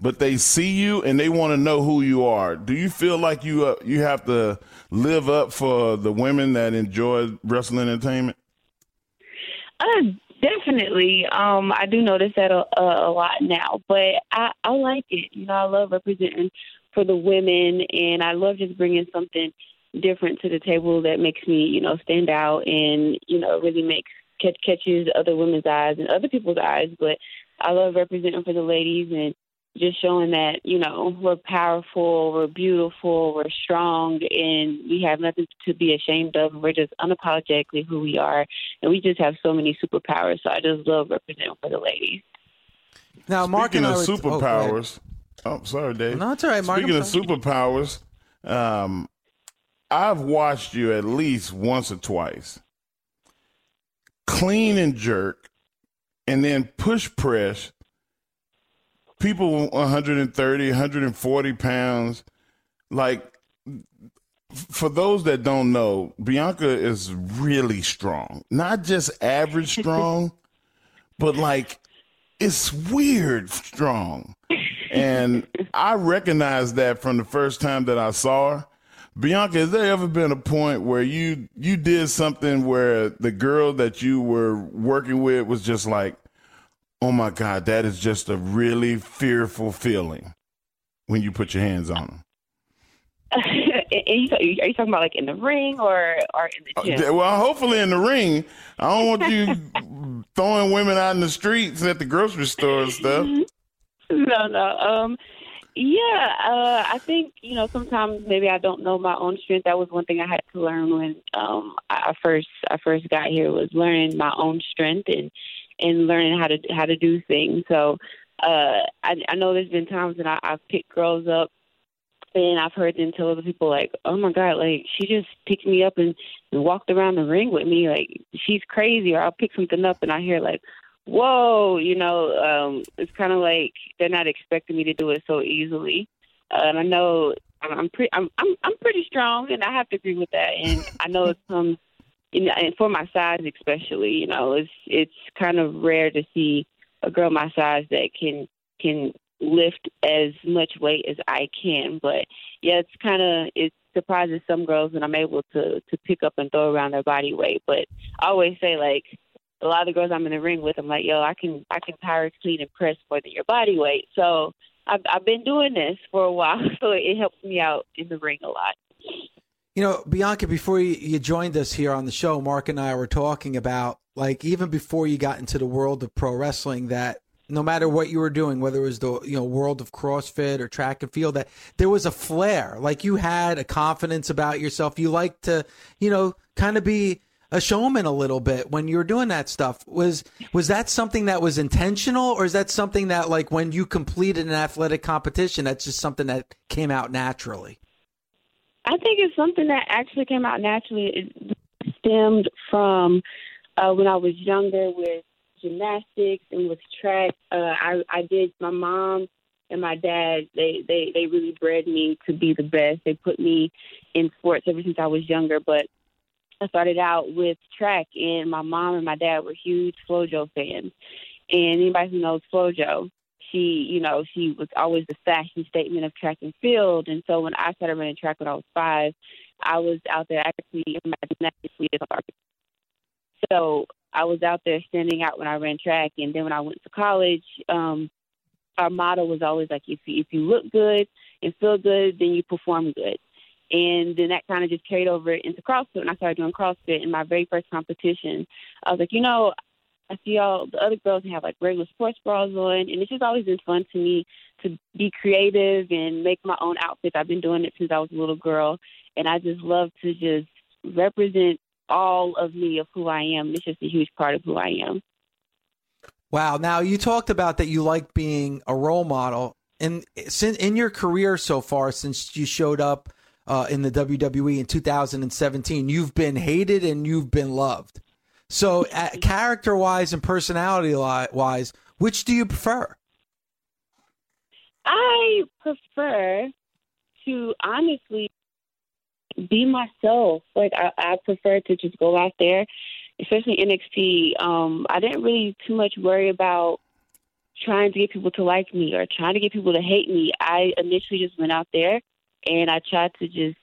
but they see you and they want to know who you are? Do you feel like you uh, you have to live up for the women that enjoy wrestling entertainment? Uh, definitely. Um, I do notice that a, a, a lot now, but I, I like it. You know, I love representing for the women, and I love just bringing something different to the table that makes me, you know, stand out and you know really makes catch, catches other women's eyes and other people's eyes. But I love representing for the ladies and just showing that you know we're powerful, we're beautiful, we're strong, and we have nothing to be ashamed of. We're just unapologetically who we are, and we just have so many superpowers. So I just love representing for the ladies. Now, Mark Speaking and I of were- oh, superpowers, oh, sorry, Dave. No, it's all right, Mark. Speaking of superpowers, um, I've watched you at least once or twice clean and jerk, and then push press people 130, 140 pounds. Like, for those that don't know, Bianca is really strong. Not just average strong, <laughs> but like it's weird strong. And I recognized that from the first time that I saw her. Bianca, has there ever been a point where you you did something where the girl that you were working with was just like, "Oh my God, that is just a really fearful feeling," when you put your hands on them? <laughs> Are you talking about like in the ring or or in the gym? Uh, Well, hopefully in the ring. I don't want you <laughs> throwing women out in the streets at the grocery store and stuff. <laughs> no, no. Um, yeah, uh, I think you know sometimes maybe I don't know my own strength. That was one thing I had to learn when um, I first I first got here was learning my own strength and and learning how to how to do things. So uh, I, I know there's been times when I, I've picked girls up and I've heard them tell other people like, "Oh my God, like she just picked me up and, and walked around the ring with me, like she's crazy." Or I'll pick something up and I hear like, "Whoa," you know. Um, it's kind of like they're not expecting me to do it so easily. Uh, and I know I'm, I'm pretty, I'm, I'm, I'm pretty strong, and I have to agree with that. And <laughs> I know it comes, you know, and for my size especially, you know, it's it's kind of rare to see a girl my size that can can lift as much weight as I can. But yeah, it's kind of it surprises some girls when I'm able to to pick up and throw around their body weight. But I always say like a lot of the girls I'm in the ring with, I'm like, yo, I can I can power clean and press more than your body weight. So I've I've been doing this for a while, <laughs> so it helps me out in the ring a lot. You know, Bianca, before you, joined us here on the show, Mark and I were talking about, like, even before you got into the world of pro wrestling, that no matter what you were doing, whether it was the you know world of CrossFit or track and field, that there was a flair. Like you had a confidence about yourself. You like to, you know, kind of be a showman a little bit when you were doing that stuff. Was was that something that was intentional, or is that something that like when you completed an athletic competition, that's just something that came out naturally? I think it's something that actually came out naturally. It stemmed from uh, when I was younger with gymnastics and with track. Uh, I, I did. My mom and my dad they they they really bred me to be the best. They put me in sports ever since I was younger. But I started out with track, and my mom and my dad were huge FloJo fans. And anybody who knows FloJo, she, you know, she was always the fashion statement of track and field. And so when I started running track when I was five, I was out there actually in my gymnastics So I was out there standing out when I ran track. And then when I went to college, um, our motto was always like, if you, if you look good and feel good, then you perform good. And then that kind of just carried over into CrossFit. And I started doing CrossFit in my very first competition, I was like, you know, I see all the other girls have like regular sports bras on, and it's just always been fun to me to be creative and make my own outfits. I've been doing it since I was a little girl, and I just love to just represent all of me of who I am. It's just a huge part of who I am. Wow. Now you talked about that you like being a role model, and since in your career so far, since you showed up uh, in the WWE in 2017, you've been hated and you've been loved. So, uh, <laughs> character wise and personality wise, which do you prefer? I prefer to honestly be myself. Like I, I prefer to just go out there, especially NXT. Um, I didn't really too much worry about trying to get people to like me or trying to get people to hate me. I initially just went out there and I tried to just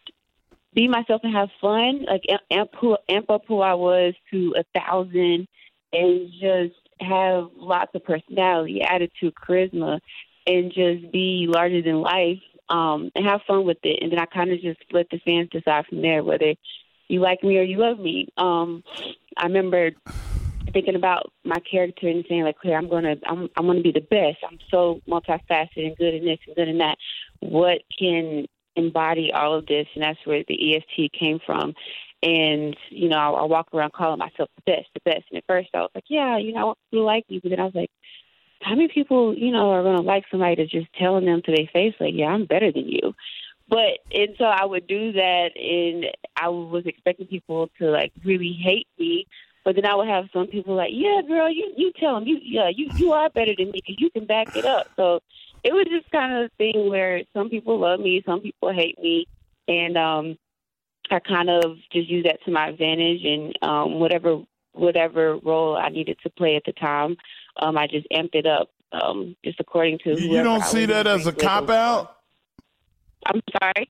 be myself and have fun, like amp, amp up who I was to a thousand, and just have lots of personality, attitude, charisma, and just be larger than life um, and have fun with it. And then I kind of just let the fans decide from there whether you like me or you love me. Um, I remember thinking about my character and saying like, "Hey, I'm gonna, I'm, I'm gonna be the best. I'm so multifaceted and good in this and good in that. What can embody all of this?" And that's where the EST came from. And you know, I, I walk around calling myself the best, the best. And at first, I was like, "Yeah, you know, I want people to like me," but then I was like, how many people, you know, are going to like somebody that's just telling them to their face, like, yeah, I'm better than you. But, and so I would do that, and I was expecting people to, like, really hate me. But then I would have some people like, yeah, girl, you, you tell them, you, yeah, you, you are better than me because you can back it up. So it was just kind of a thing where some people love me, some people hate me. And, um, I kind of just use that to my advantage and um, whatever whatever role I needed to play at the time. Um, I just amped it up, um, just according to. You don't see that as a cop out. I'm sorry.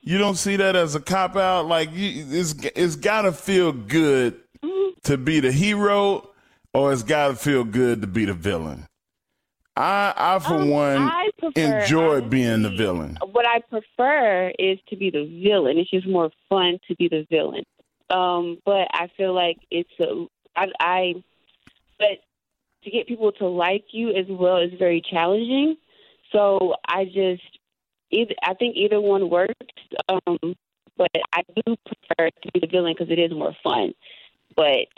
You don't see that as a cop out. Like you, it's it's got to feel good mm-hmm. to be the hero, or it's got to feel good to be the villain. I, I for um, one, I prefer, enjoy honestly, being the villain. What I prefer is to be the villain. It's just more fun to be the villain. Um, but I feel like it's a, I, I, but to get people to like you as well is very challenging. So I just, either, I think either one works. Um, but I do prefer to be the villain because it is more fun. But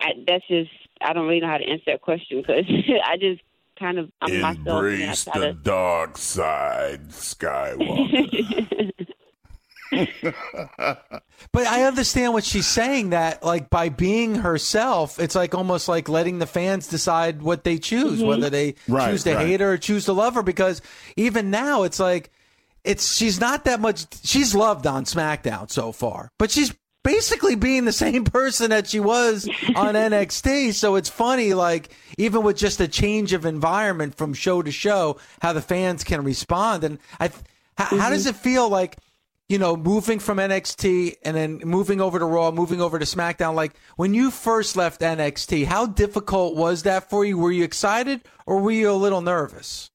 I, that's just, I don't really know how to answer that question because <laughs> I just kind of I'm embrace myself. the to... dark side, Skywalker. <laughs> but I understand what she's saying that like by being herself, it's like almost like letting the fans decide what they choose, mm-hmm. whether they right, choose to right. hate her or choose to love her. Because even now, it's like it's she's not that much. She's loved on SmackDown so far, but she's basically being the same person that she was on <laughs> NXT. So it's funny, like even with just a change of environment from show to show, how the fans can respond. And I, how, mm-hmm. how does it feel like? you know, moving from NXT and then moving over to Raw, moving over to SmackDown, like when you first left NXT, how difficult was that for you? Were you excited or were you a little nervous?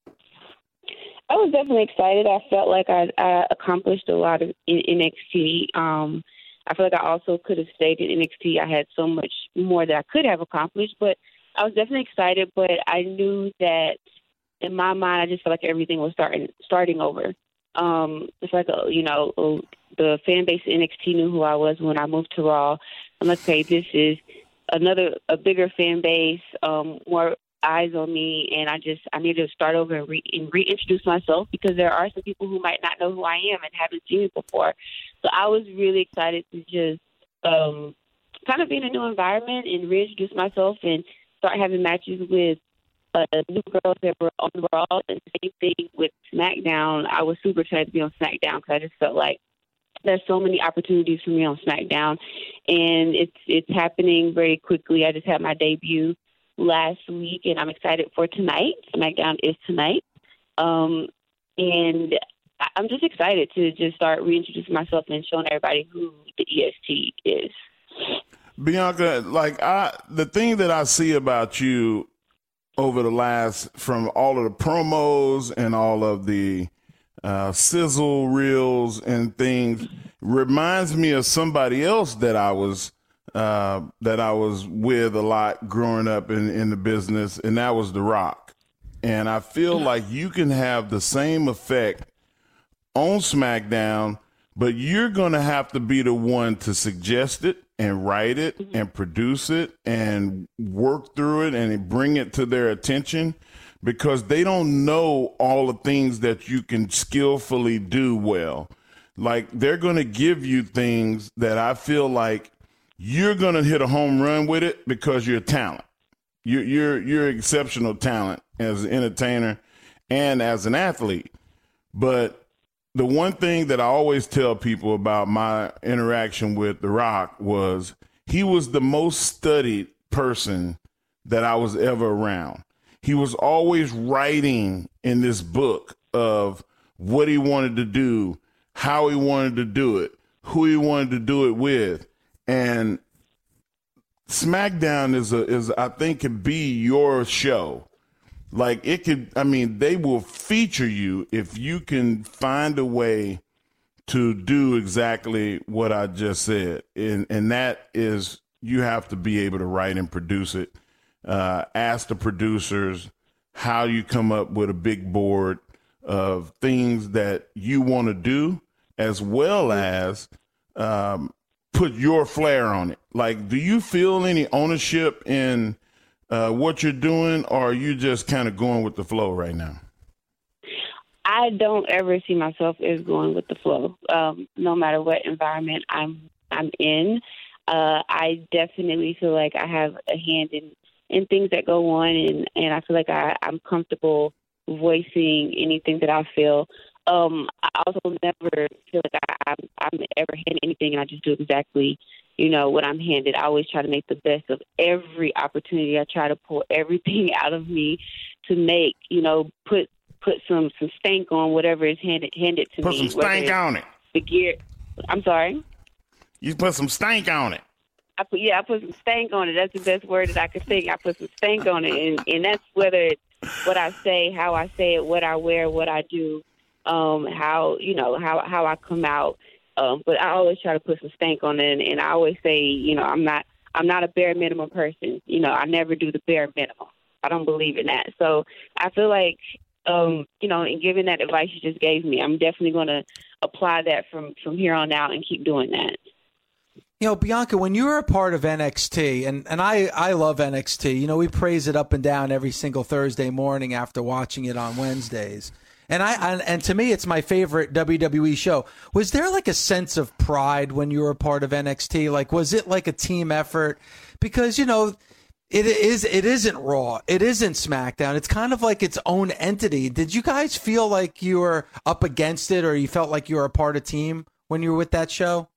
I was definitely excited. I felt like I, I accomplished a lot of in NXT. Um, I feel like I also could have stayed in NXT. I had so much more that I could have accomplished, but I was definitely excited. But I knew that in my mind, I just felt like everything was starting starting over um, it's like a, you know a, the fan base in NXT knew who I was when I moved to Raw. I'm like, okay, this is another a bigger fan base, um, more eyes on me, and I just I need to start over and, re- and reintroduce myself because there are some people who might not know who I am and haven't seen me before. So I was really excited to just um, kind of be in a new environment and reintroduce myself and start having matches with uh, new girls that were on the Raw, and same thing with SmackDown. I was super excited to be on SmackDown because I just felt like there's so many opportunities for me on SmackDown, and it's it's happening very quickly. I just had my debut last week, and I'm excited for tonight. SmackDown is tonight, um, and I'm just excited to just start reintroducing myself and showing everybody who the EST is. Bianca, like I, the thing that I see about you over the last from all of the promos and all of the uh, sizzle reels and things reminds me of somebody else that I was uh, that I was with a lot growing up in, in the business, and that was The Rock. And I feel like you can have the same effect on SmackDown, but you're going to have to be the one to suggest it and write it mm-hmm. and produce it and work through it and bring it to their attention because they don't know all the things that you can skillfully do well. Like they're going to give you things that I feel like you're gonna hit a home run with it because you're talent. You're you're you're exceptional talent as an entertainer and as an athlete. But the one thing that I always tell people about my interaction with The Rock was he was the most studied person that I was ever around. He was always writing in this book of what he wanted to do, how he wanted to do it, who he wanted to do it with. And SmackDown is a is I think could be your show. Like it could I mean, they will feature you if you can find a way to do exactly what I just said. And and that is you have to be able to write and produce it. Uh, ask the producers how you come up with a big board of things that you want to do, as well as um, put your flair on it. Like, do you feel any ownership in uh, what you're doing, or are you just kind of going with the flow right now? I don't ever see myself as going with the flow. Um, no matter what environment I'm I'm in, uh, I definitely feel like I have a hand in in things that go on, and and I feel like I, I'm comfortable voicing anything that I feel. Um, I also never feel like I, I'm, I'm ever handed anything, and I just do exactly, you know, what I'm handed. I always try to make the best of every opportunity. I try to pull everything <laughs> out of me to make, you know, put put some some stank on whatever is handed handed to put me. Put some stank on it. The gear. I'm sorry. You put some stank on it. I put yeah, I put some stank on it. That's the best word that I could think. I put some stank on it, and and that's whether it's what I say, how I say it, what I wear, what I do, um, how you know how how I come out. Um, but I always try to put some stank on it, and, and I always say, you know, I'm not I'm not a bare minimum person. You know, I never do the bare minimum. I don't believe in that. So I feel like, um, you know, in giving that advice you just gave me, I'm definitely going to apply that from from here on out and keep doing that. You know, Bianca, when you were a part of NXT, and, and I, I love NXT, you know, we praise it up and down every single Thursday morning after watching it on Wednesdays. And I and, and to me, it's my favorite WWE show. Was there like a sense of pride when you were a part of NXT? Like, was it like a team effort? Because you know, it is it isn't Raw, it isn't SmackDown. It's kind of like its own entity. Did you guys feel like you were up against it, or you felt like you were a part of team when you were with that show?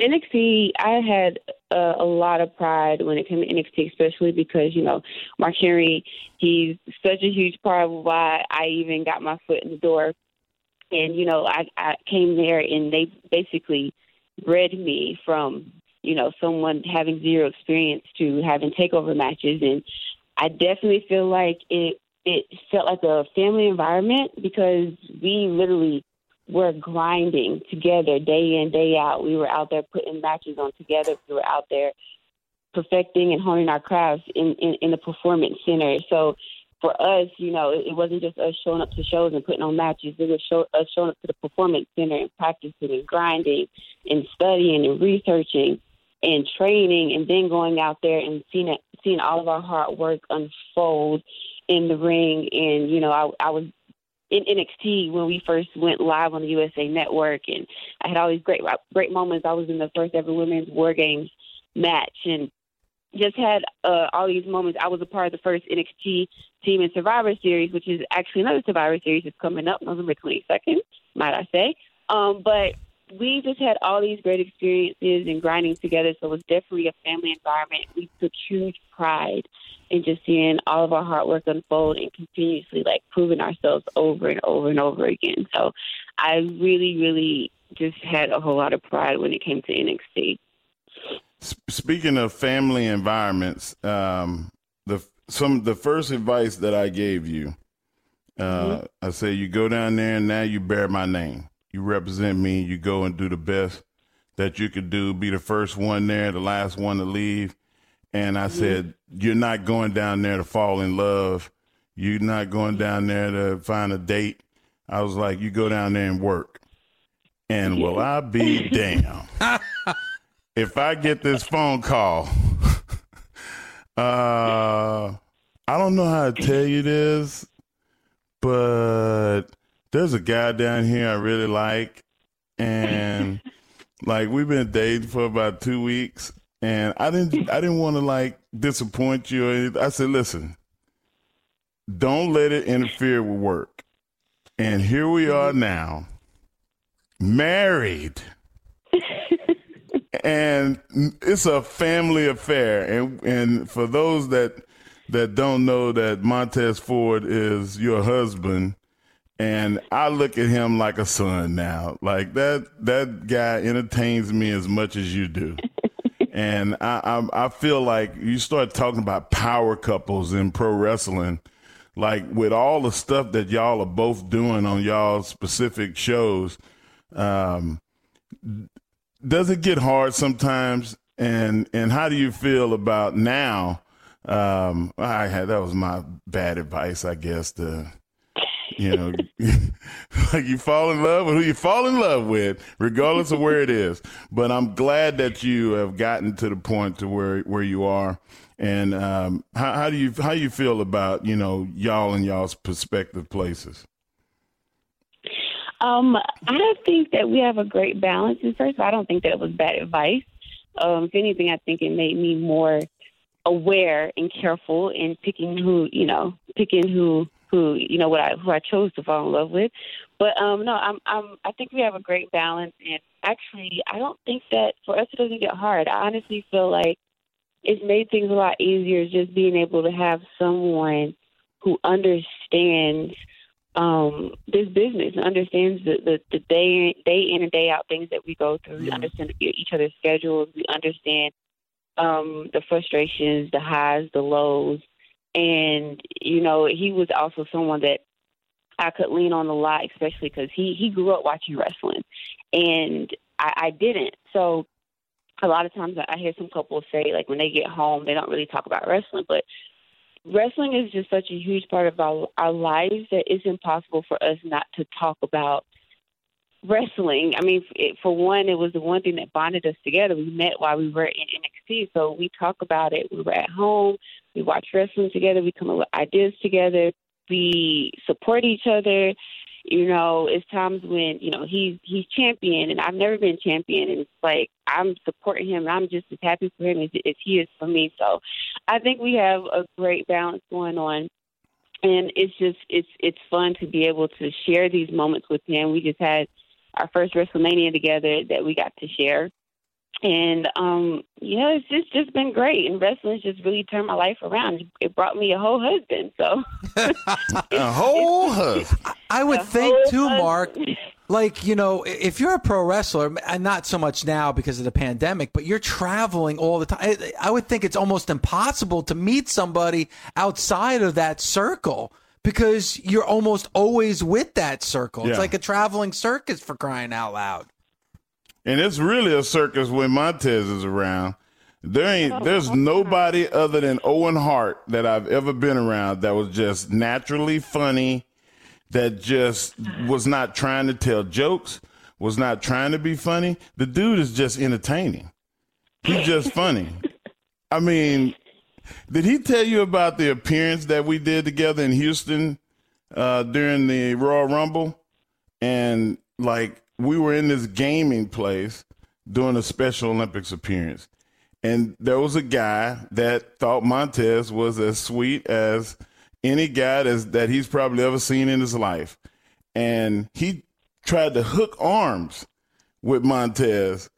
NXT, I had uh, a lot of pride when it came to NXT, especially because you know Mark Henry, he's such a huge part of why I even got my foot in the door. And you know, I, I came there and they basically bred me from you know someone having zero experience to having takeover matches, and I definitely feel like it it felt like a family environment because we literally were grinding together day in, day out. We were out there putting matches on together. We were out there perfecting and honing our crafts in, in, in the performance center. So for us, you know, it, it wasn't just us showing up to shows and putting on matches. It was show, us showing up to the performance center and practicing and grinding and studying and researching and training and then going out there and seeing it, seeing all of our hard work unfold in the ring. And, you know, I, I was in NXT when we first went live on the USA Network, and I had all these great great moments. I was in the first ever women's War Games match, and just had uh, all these moments. I was a part of the first NXT team in Survivor Series, which is actually another Survivor Series that's coming up November 22nd, might I say. Um, but we just had all these great experiences and grinding together. So it was definitely a family environment. We took huge pride in just seeing all of our hard work unfold and continuously like proving ourselves over and over and over again. So I really, really just had a whole lot of pride when it came to NXT. Speaking of family environments, um, the some the first advice that I gave you, uh, mm-hmm. I say you go down there and now you bear my name you represent me. You go and do the best that you could do. Be the first one there, the last one to leave. And I mm-hmm. said, you're not going down there to fall in love. You're not going down there to find a date. I was like, you go down there and work. And will I be <laughs> damn if I get this phone call? <laughs> uh, I don't know how to tell you this, but there's a guy down here I really like, and <laughs> Like we've been dating for about two weeks, and I didn't I didn't want to like disappoint you. Or. I said, listen, don't let it interfere with work. And here we mm-hmm. are now, married. <laughs> and it's a family affair. And and for those that that don't know that Montez Ford is your husband, and I look at him like a son now. Like that that guy entertains me as much as you do. <laughs> and I, I I feel like you start talking about power couples in pro wrestling, like with all the stuff that y'all are both doing on y'all specific shows. Um, does it get hard sometimes? And and how do you feel about now? Um, I had that was my bad advice, I guess. To you know, <laughs> like you fall in love with who you fall in love with, regardless of where it is. But I'm glad that you have gotten to the point to where where you are. And um, how, how do you how you feel about you know y'all and y'all's perspective places? Um, I think that we have a great balance. And first, I don't think that it was bad advice. Um, if anything, I think it made me more aware and careful in picking who, you know, picking who, who, you know, what I, who I chose to fall in love with. But um, no, I'm, I'm, I think we have a great balance. And actually, I don't think that for us it doesn't get hard. I honestly feel like it's made things a lot easier just being able to have someone who understands um, this business and understands the, the, the day day in and day out things that we go through. We understand each other's schedules. We understand um, the frustrations, the highs, the lows, and you know he was also someone that I could lean on a lot, especially because he he grew up watching wrestling, and I, I didn't. So a lot of times I hear some couples say like when they get home they don't really talk about wrestling, but wrestling is just such a huge part of our, our lives that it's impossible for us not to talk about wrestling. I mean, it, for one, it was the one thing that bonded us together. We met while we were in NXT, so we talk about it. We were at home, we watch wrestling together, we come up with ideas together, we support each other. You know, it's times when you know he's he's champion, and I've never been champion, and it's like I'm supporting him, and I'm just as happy for him as, as he is for me. So, I think we have a great balance going on and it's just it's it's fun to be able to share these moments with him. We just had our first WrestleMania together that we got to share. And um, know it's just just been great. And wrestling's just really turned my life around. It brought me a whole husband. So <laughs> a whole husband. I would think whole too, Mark. Like you know, if you're a pro wrestler, and not so much now because of the pandemic, but you're traveling all the time. I, I would think it's almost impossible to meet somebody outside of that circle because you're almost always with that circle. It's like a traveling circus for crying out loud. And it's really a circus when Montez is around. There ain't oh, there's nobody other than Owen Hart that I've ever been around that was just naturally funny, that just was not trying to tell jokes, was not trying to be funny. The dude is just entertaining. He's just funny. I mean, did he tell you about the appearance that we did together in Houston uh, during the Royal Rumble? And like we were in this gaming place doing a Special Olympics appearance. And there was a guy that thought Montez was as sweet as any guy that's, that he's probably ever seen in his life. And he tried to hook arms with Montez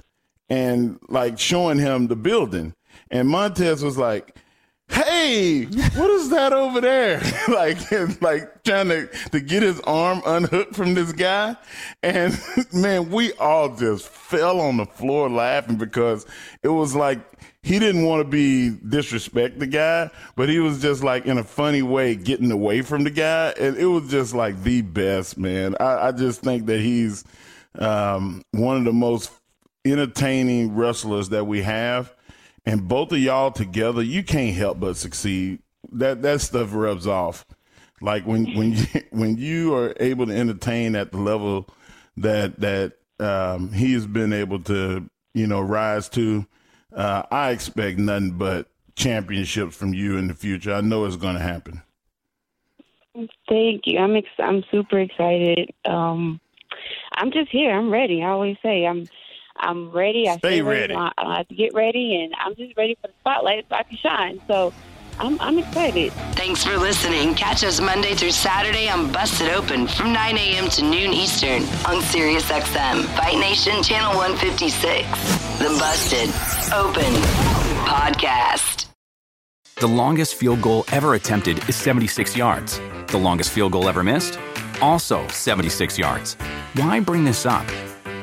and like showing him the building. And Montez was like, Hey, what is that over there? <laughs> like, like trying to, to get his arm unhooked from this guy. And <laughs> man, we all just fell on the floor laughing because it was like he didn't want to be disrespect the guy, but he was just like in a funny way getting away from the guy. And it was just like the best, man. I, I just think that he's um, one of the most entertaining wrestlers that we have. And both of y'all together, you can't help but succeed. That that stuff rubs off. Like when when you, <laughs> when you are able to entertain at the level that that um, he has been able to, you know, rise to, uh, I expect nothing but championships from you in the future. I know it's going to happen. Thank you. I'm ex- I'm super excited. Um, I'm just here. I'm ready. I always say I'm I'm ready. I Stay stay ready. I don't have to get ready, and I'm just ready for the spotlight so I can shine. So I'm, I'm excited. Thanks for listening. Catch us Monday through Saturday on Busted Open from 9 a.m. to noon Eastern on SiriusXM, Fight Nation Channel 156. The Busted Open Podcast. The longest field goal ever attempted is 76 yards. The longest field goal ever missed? Also 76 yards. Why bring this up?